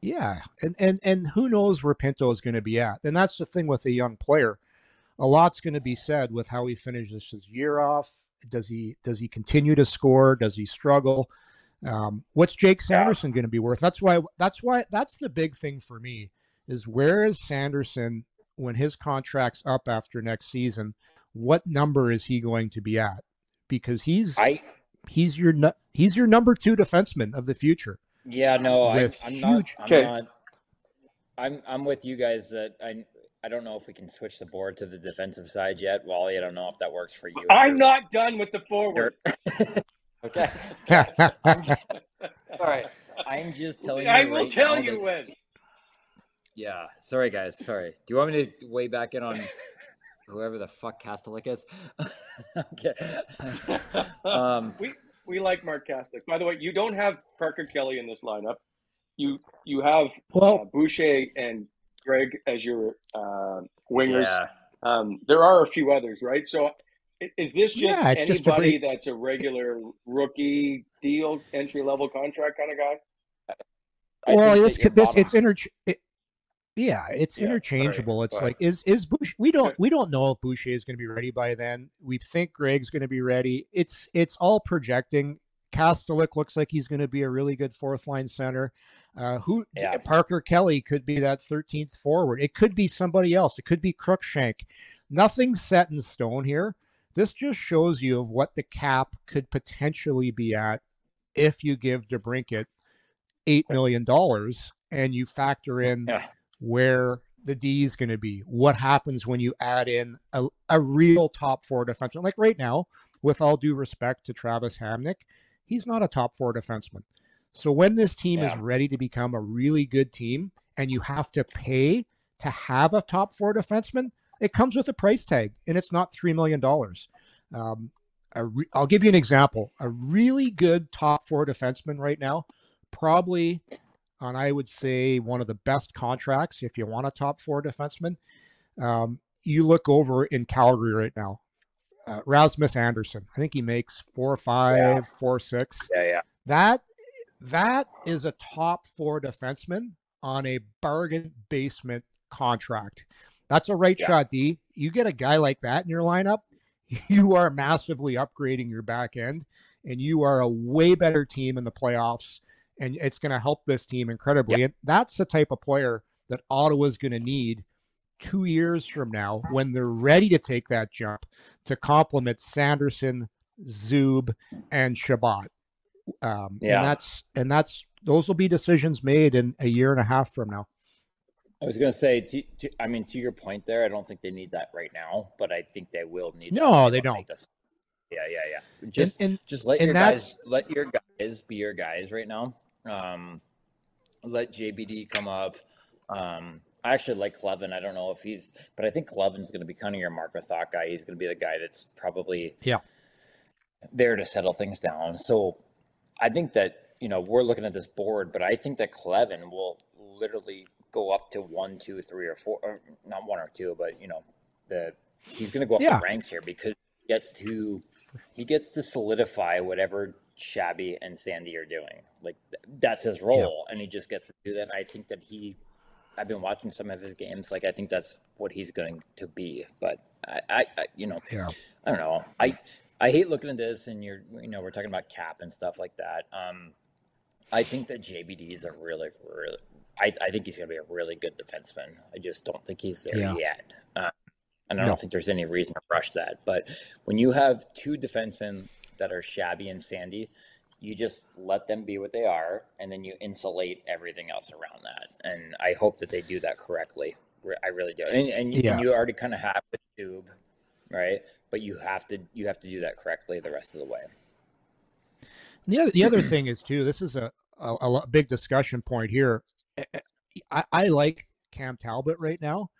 Yeah, and and and who knows where Pinto is going to be at? And that's the thing with a young player. A lot's going to be said with how he finishes his year off. Does he does he continue to score? Does he struggle? Um, what's Jake Sanderson going to be worth? That's why that's why that's the big thing for me is where is Sanderson when his contract's up after next season? What number is he going to be at? Because he's I he's your he's your number two defenseman of the future. yeah no I, i'm huge- not I'm Okay. not I'm I'm with you guys that I I don't know if we can switch the board to the defensive side yet, Wally. I don't know if that works for you. I'm not done with the forwards. okay. All right. I'm just telling you. I will right tell you that- when. Yeah. Sorry, guys. Sorry. Do you want me to weigh back in on whoever the fuck Kastelic is? okay. um, We we like Mark Kastick. By the way, you don't have Parker Kelly in this lineup. You you have Well- uh, Boucher and Greig as your uh, wingers. yeah. Um, there are a few others, right? So is this just Yeah, it's just a anybody that's a regular rookie deal, entry level contract kind of guy? I well, think it's this it's interch- it, yeah, it's Yeah, sorry. interchangeable. It's Go like is is Boucher, we don't we don't know if Boucher is going to be ready by then. We think Greig's going to be ready. It's it's all projecting. Kastelic looks like he's going to be a really good fourth line center. Uh, who Yeah. Parker Kelly could be that 13th forward. It could be somebody else. It could be Crookshank. Nothing's set in stone here. This just shows you of what the cap could potentially be at if you give DeBrincat eight million dollars and you factor in Yeah. where the D is going to be. What happens when you add in a, a real top four defenseman? Like right now, with all due respect to Travis Hamonic, he's not a top four defenseman. So when this team is ready to become a really good team and you have to pay to have a top four defenseman, it comes with a price tag and it's not $3 million. Um, re- I'll give you an example. A really good top four defenseman right now, probably on, I would say, one of the best contracts if you want a top four defenseman. Um, you look over in Calgary right now. Uh, Rasmus Andersson. I think he makes four, five, four, six. Yeah, yeah. That that is a top four defenseman on a bargain basement contract. That's a right Yeah. shot, D. You get a guy like that in your lineup, you are massively upgrading your back end, and you are a way better team in the playoffs. And it's going to help this team incredibly. And that's the type of player that Ottawa's going to need two years from now when they're ready to take that jump to complement Sanderson, Zub, and Chabot. Um, Yeah. and that's and that's those will be decisions made in a year and a half from now. I was going to say, to, to, I mean, to your point there, I don't think they need that right now, but I think they will need. No, when they don't. Yeah, yeah, yeah. Just, and just let and your that's- guys, let your guys be your guys right now. Um, let JBD come up. Um, I actually like Kleven. I don't know if he's, but I think Kleven's going to be kind of your Marc Methot guy. He's going to be the guy that's probably Yeah. there to settle things down. So I think that, you know, we're looking at this board, but I think that Kleven will literally go up to one, two, three, or four, or not one or two, but, you know, the he's going to go up Yeah. the ranks here because he gets to he gets to solidify whatever Shabby and Sandy are doing. Like that's his role, and he just gets to do that. I think that he. I've been watching some of his games. Like I think that's what he's going to be. But I, I, I you know, Yeah. I don't know. I I hate looking at this, and you're you know we're talking about cap and stuff like that. Um, I think that JBD is a really really. I, I think he's going to be a really good defenseman. I just don't think he's there Yeah. yet. Uh, and I No. don't think there's any reason to rush that. But when you have two defensemen that are shabby and sandy, you just let them be what they are, and then you insulate everything else around that. And I hope that they do that correctly. I really do. And, and, Yeah. and you already kind of have with Tube, right? But you have to you have to do that correctly the rest of the way. The other, the other thing is too. This is a, a, a big discussion point here. Eh, eh, I, I like Cam Talbot right now.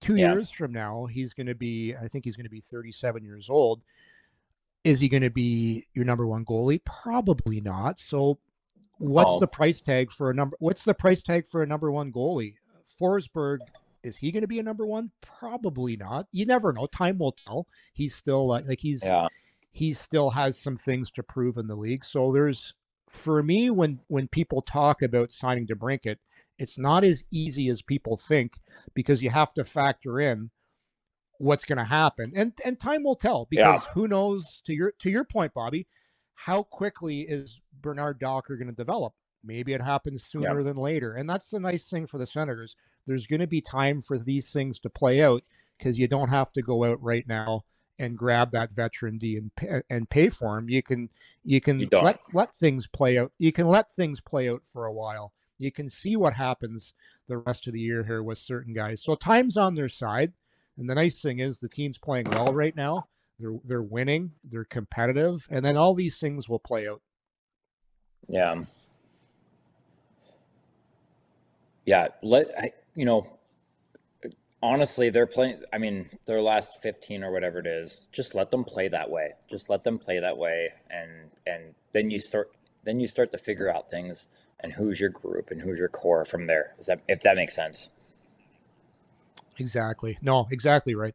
Two Yeah. years from now, he's going to be. I think he's going to be 37 years old. Is he going to be your number one goalie? Probably not. So, what's Oh. the price tag for a number? What's the price tag for a number one goalie? Forsberg is he going to be a number one? Probably not. You never know. Time will tell. He's still like like he's Yeah. he still has some things to prove in the league. So there's for me when when people talk about signing DeBrincat, it's not as easy as people think because you have to factor in what's going to happen, and and time will tell Yeah. because who knows? To your to your point, Bobby, how quickly is Bernard Docker going to develop? Maybe it happens sooner than later, and that's the nice thing for the Senators. There's going to be time for these things to play out because you don't have to go out right now and grab that veteran D and pay, and pay for him. You can you can You let let things play out. You can let things play out for a while. You can see what happens the rest of the year here with certain guys. So time's on their side, and the nice thing is the team's playing well right now. They're they're winning. They're competitive, and then all these things will play out. Yeah. Yeah, let I, you know. Honestly, they're playing. I mean, their last fifteen or whatever it is. Just let them play that way. Just let them play that way, and and then you start. Then you start to figure out things and who's your group and who's your core from there. Is that if that makes sense? Exactly. No, exactly right.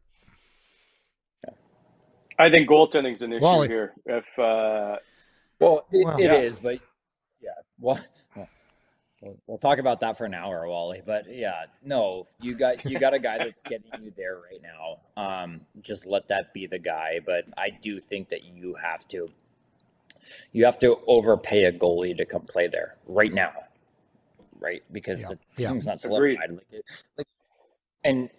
I think goaltending's an issue Wally. here. If uh, Well, it, Well- it Yeah. is, but yeah. Well, well, we'll- we'll talk about that for an hour, Wally. But yeah, no, you got you got a guy that's getting you there right now. Um, just let that be the guy. But I do think that you have to you have to overpay a goalie to come play there right now, right? Because Yeah. the Yeah. team's not Agreed. solidified. Like, it- like, and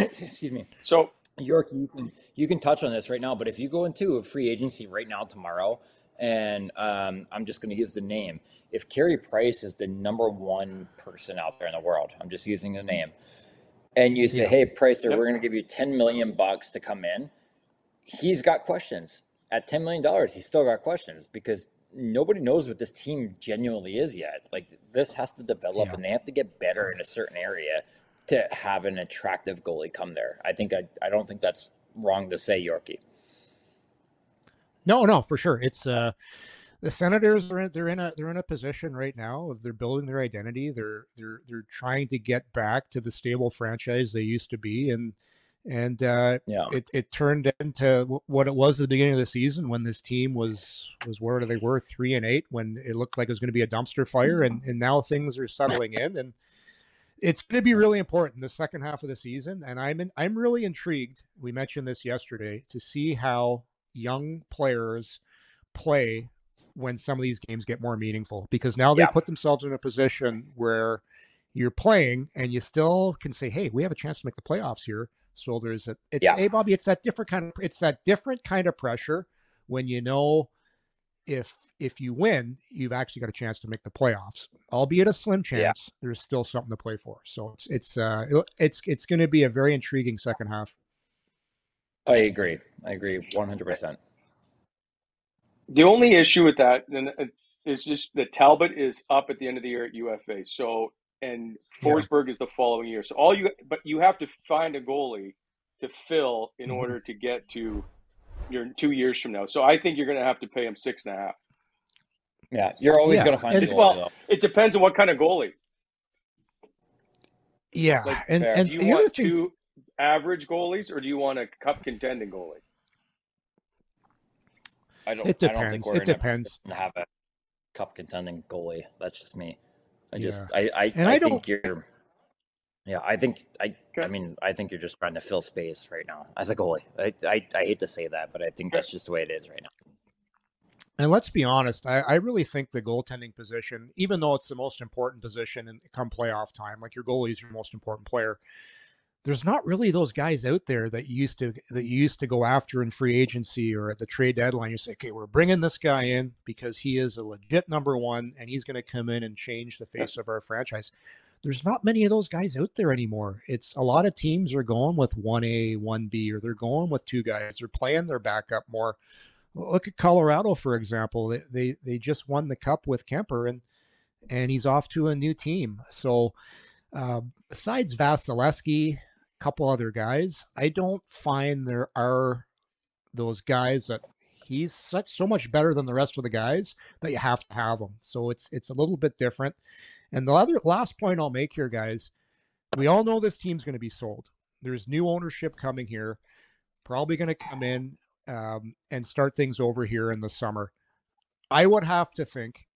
excuse me. so, York, you can you can touch on this right now, but if you go into a free agency right now tomorrow, and um, I'm just going to use the name. If Carey Price is the number one person out there in the world, I'm just using the name, and you say, Yeah. "Hey, Price, Yep. we're going to give you 10 million bucks to come in," he's got questions. At 10 million dollars, he's still got questions because nobody knows what this team genuinely is yet. Like this has to develop, Yeah. and they have to get better in a certain area to have an attractive goalie come there. I think I, I don't think that's wrong to say, Yorkie. No, no, for sure. It's uh the Senators are in, they're in a they're in a position right now of they're building their identity. They're they're they're trying to get back to the stable franchise they used to be, and and uh, Yeah. it it turned into what it was at the beginning of the season when this team was was where they were three and eight when it looked like it was going to be a dumpster fire, and and now things are settling in and. It's going to be really important the second half of the season, and I'm in, I'm really intrigued. We mentioned this yesterday to see how young players play when some of these games get more meaningful because now they Yeah. put themselves in a position where you're playing and you still can say, "Hey, we have a chance to make the playoffs here." So there's a it's Yeah. hey Bobby, it's that different kind of it's that different kind of pressure when you know if if you win, you've actually got a chance to make the playoffs, albeit a slim Yeah. chance. There's still something to play for. So it's it's uh it's it's going to be a very intriguing second half. I agree. I agree 100%. the only issue with that and uh, is just that Talbot is up at the end of the year at UFA. So, and Yeah. Forsberg is the following year. So all you, but you have to find a goalie to fill in Mhm. order to get to your two years from now. So I think you're going to have to pay him six and a half. Yeah, you're always Yeah, going to find and- a goalie, well, though. It depends on what kind of goalie. Yeah, Like, and fair. and Do you the other want thing, two? average goalies, or do you want a cup contending goalie? I don't. It I don't think depends. we're It depends. to have a cup contending goalie. That's just me. I just Yeah. I I, And I, I think don't- you're. Yeah, I think I. I mean, I think you're just trying to fill space right now as a goalie. I, I I hate to say that, but I think that's just the way it is right now. And let's be honest, I, I really think the goaltending position, even though it's the most important position in come playoff time, like your goalie is your most important player, there's not really those guys out there that you used to that you used to go after in free agency or at the trade deadline. You say, okay, we're bringing this guy in because he is a legit number one and he's going to come in and change the face of our franchise. There's not many of those guys out there anymore. It's a lot of teams are going with one A, one B, or they're going with two guys. They're playing their backup more. Look at Colorado, for example. They they, they just won the cup with Kuemper and and he's off to a new team. So uh, besides Vasilevskiy, a couple other guys, I don't find there are those guys that he's such so much better than the rest of the guys that you have to have him. So it's it's a little bit different. And the other last point I'll make here, guys, we all know this team's going to be sold. There's new ownership coming here, probably going to come in um, and start things over here in the summer. I would have to think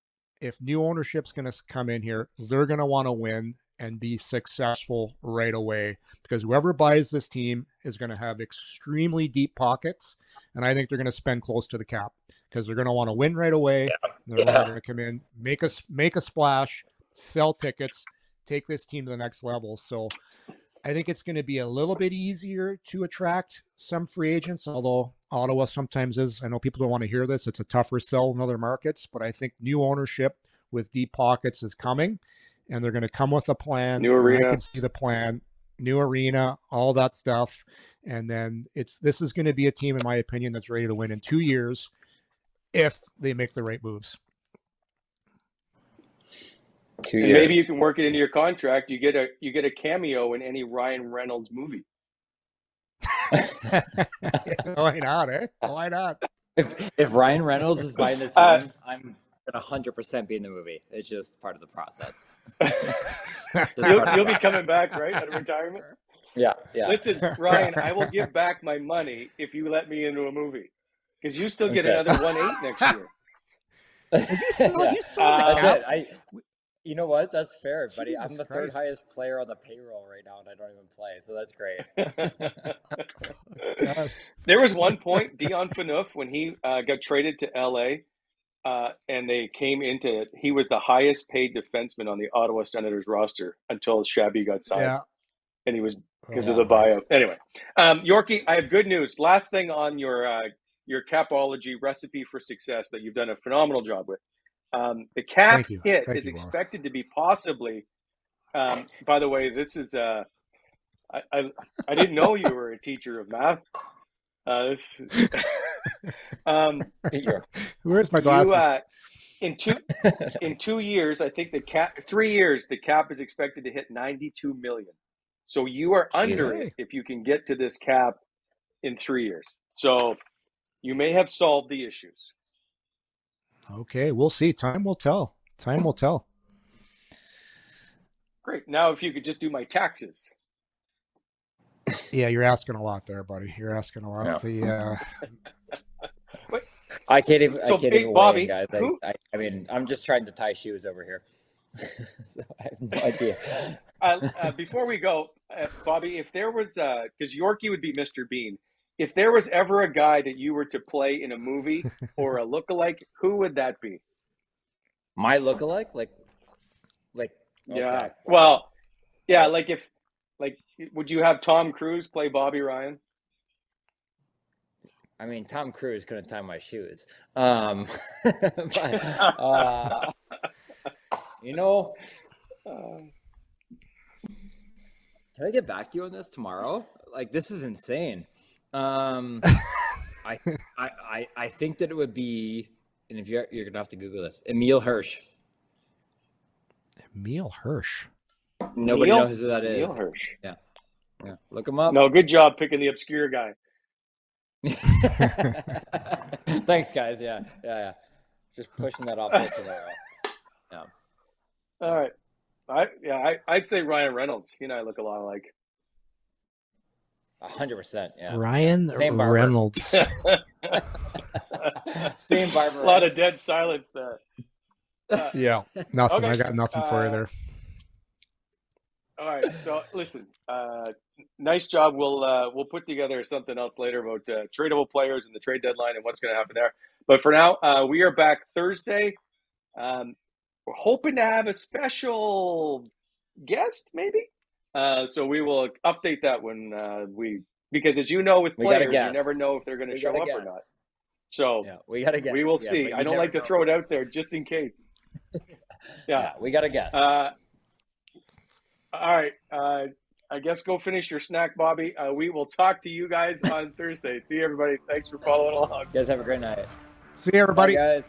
if new ownership's going to come in here, they're going to want to win and be successful right away because whoever buys this team is going to have extremely deep pockets. And I think they're going to spend close to the cap because they're going to want to win right away. They're Yeah. going to come in, make us make a splash, sell tickets, take this team to the next level. So I think it's going to be a little bit easier to attract some free agents, although Ottawa sometimes is. I know people don't want to hear this. It's a tougher sell in other markets, but I think new ownership with deep pockets is coming, and they're going to come with a plan. New arena. I can see the plan, new arena, all that stuff, and then it's this is going to be a team, in my opinion, that's ready to win in two years if they make the right moves. Two And years. maybe you can work it into your contract. You get a you get a cameo in any Ryan Reynolds movie. Why not? Eh? Why not? If if Ryan Reynolds is buying the time, Uh, I'm gonna hundred percent be in the movie. It's just part of the process. You'll, you'll be coming back, right, out of retirement? Yeah, yeah. Listen, Ryan, I will give back my money if you let me into a movie, because you still get Okay. another one eight next year. Is he still? Yeah. He's still Uh, That's it. I, you know what? That's fair, buddy. I'm Jesus the third highest player on the payroll right now, and I don't even play, so that's great. God. there was one point Dion Phaneuf when he uh, got traded to LA, uh, and they came into it, he was the highest paid defenseman on the Ottawa Senators roster until Shabby got signed, Yeah. and he was because Oh, of the buyout. Anyway, um, Yorkie, I have good news. Last thing on your uh, your capology recipe for success that you've done a phenomenal job with. Um, the cap hit Thank is you, expected to be possibly. Um, by the way, this is uh, I, I I didn't know you were a teacher of math. Uh, this, um, Where's my you, glasses? uh, in two in two years, I think the cap three years the cap is expected to hit ninety two million. So you are under Okay. it if you can get to this cap in three years. So you may have solved the issues. Okay, we'll see. Time will tell. Time will tell. Great. Now, if you could just do my taxes. Yeah, you're asking a lot there, buddy. You're asking a lot. Yeah. The uh, I can't even. So, I can't hey, even Bobby, weigh in, guys. I, who- I, I mean, I'm just trying to tie shoes over here, so I have no idea. Uh, uh, before we go, uh, Bobby, if there was, because Yorkie would be Mr. Bean, if there was ever a guy that you were to play in a movie or a lookalike, who would that be? My lookalike, like, like, Yeah. Well, yeah, like if, like, would you have Tom Cruise play Bobby Ryan? I mean, Tom Cruise couldn't tie my shoes. Um, but, uh, you know, can I get back to you on this tomorrow? Like, this is insane. Um, I, I, I, I think that it would be, and if you're, you're gonna have to Google this, Emile Hirsch. Emile Hirsch. Nobody Neil? knows who that is. Emile Hirsch. Yeah, Yeah. look him up. No, good job picking the obscure guy. Thanks, guys. Yeah, yeah, yeah. Just pushing that off till tomorrow. Yeah. All right. I yeah, I, I'd say Ryan Reynolds. He and I look a lot alike. Hundred percent. Yeah. Ryan Same barber. Reynolds. Same barber. A lot of dead silence there. Uh, yeah, nothing. I got nothing for you uh, there. All right. So listen, uh, nice job. We'll uh, we'll put together something else later about uh, tradable players and the trade deadline and what's going to happen there. But for now, uh, we are back Thursday. Um, we're hoping to have a special guest, maybe. Uh, so we will update that when uh, we because as you know with We got a players, you never know if they're going to show up a or not. So Yeah, we got to get. we will yeah, see. I don't never like to throw it out there just in case. Yeah, Yeah. we got to guess. Uh, all right. Uh, I guess go finish your snack, Bobby. Uh, we will talk to you guys on Thursday. See everybody. Thanks for following along. you guys have a great night. See you, everybody. Bye, guys.